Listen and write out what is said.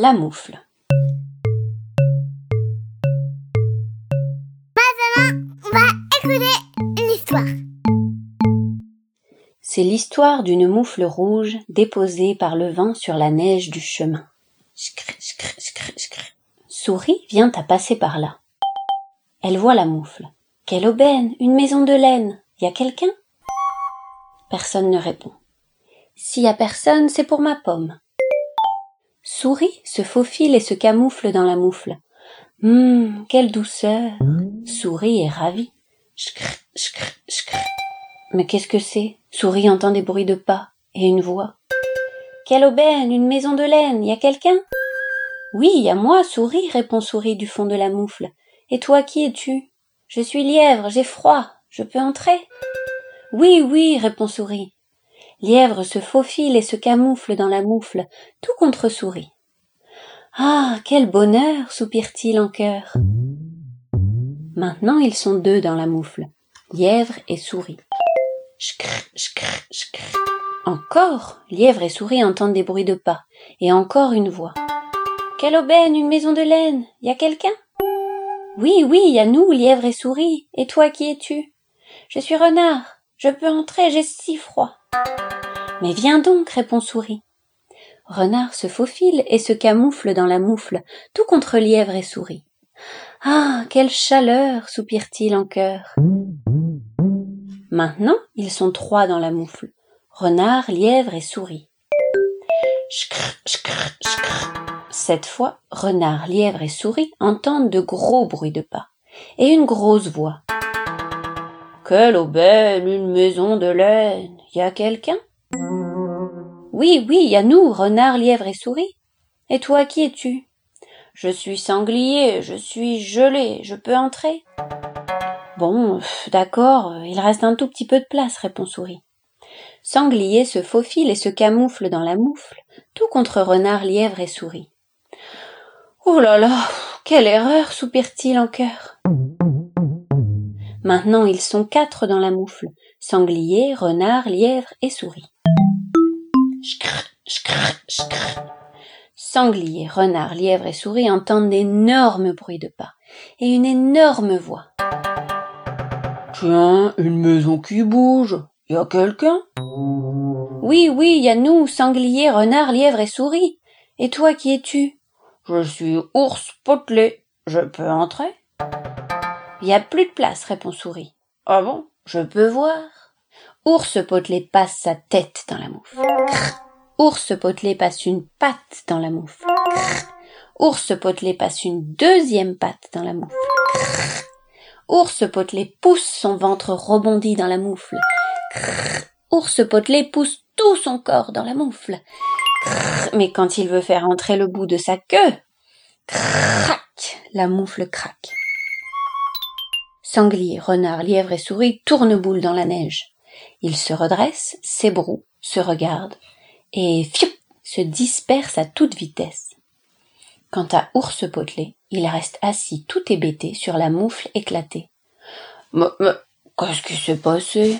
La moufle. On va écouter une histoire. C'est l'histoire d'une moufle rouge déposée par le vent sur la neige du chemin. Scr, scr, scr, scr. Souris vient à passer par là. Elle voit la moufle. Quelle aubaine, une maison de laine. Y a quelqu'un? Personne ne répond. S'il y a personne, c'est pour ma pomme. Souris se faufile et se camoufle dans la moufle. Hum, quelle douceur. Souris est ravie. Scr, scr, scr. Mais qu'est-ce que c'est? Souris entend des bruits de pas et une voix. Quelle aubaine, une maison de laine, y a quelqu'un? Oui, y a moi, Souris, répond Souris du fond de la moufle. Et toi, qui es-tu? Je suis lièvre, j'ai froid, je peux entrer? Oui, oui, répond Souris. Lièvre se faufile et se camoufle dans la moufle, tout contre Souris. Ah, quel bonheur, soupire-t-il en chœur. Maintenant ils sont deux dans la moufle, lièvre et souris. Scr, scr, scr. Encore, lièvre et souris entendent des bruits de pas, et encore une voix. Quelle aubaine, une maison de laine, y a quelqu'un? Oui, oui, y a nous, lièvre et souris, et toi qui es-tu? Je suis renard, je peux entrer, j'ai si froid. Mais viens donc, répond souris. Renard se faufile et se camoufle dans la moufle, tout contre lièvre et souris. Ah. Quelle chaleur. soupire-t-il en chœur. Maintenant ils sont trois dans la moufle. Renard, lièvre et souris. Cette fois, renard, lièvre et souris entendent de gros bruits de pas et une grosse voix. Quelle aubaine, une maison de laine. Y a quelqu'un? Oui, oui, y a nous, renard, lièvre et souris. Et toi, qui es-tu? Je suis sanglier, je suis gelé, je peux entrer Bon, d'accord, il reste un tout petit peu de place, répond Souris. Sanglier se faufile et se camoufle dans la moufle, tout contre renard, lièvre et souris. Oh là là, quelle erreur, soupire-t-il en chœur. Maintenant ils sont quatre dans la moufle, sanglier, renard, lièvre et souris. Sanglier, renard, lièvre et souris entendent d'énormes bruits de pas et une énorme voix. Tiens, une maison qui bouge. Y a quelqu'un? Oui, oui, y a nous, sanglier, renard, lièvre et souris. Et toi, qui es-tu? Je suis ours potelé. Je peux entrer? Y a plus de place, répond souris. Ah bon? Je peux voir. Ours potelé passe sa tête dans la moufle. Crrr. Ours potelé passe une patte dans la moufle. Crrr. Ours potelé passe une deuxième patte dans la moufle. Crrr. Ours potelé pousse son ventre rebondi dans la moufle. Crrr. Ours potelé pousse tout son corps dans la moufle. Crrr. Mais quand il veut faire entrer le bout de sa queue, crac, la moufle craque. Sanglier, renard, lièvre et souris tournent boule dans la neige. Ils se redressent, s'ébrouent, se regardent, et fiou, se dispersent à toute vitesse. Quant à Ours Potelé, il reste assis tout hébété sur la moufle éclatée. Mais qu'est-ce qui s'est passé?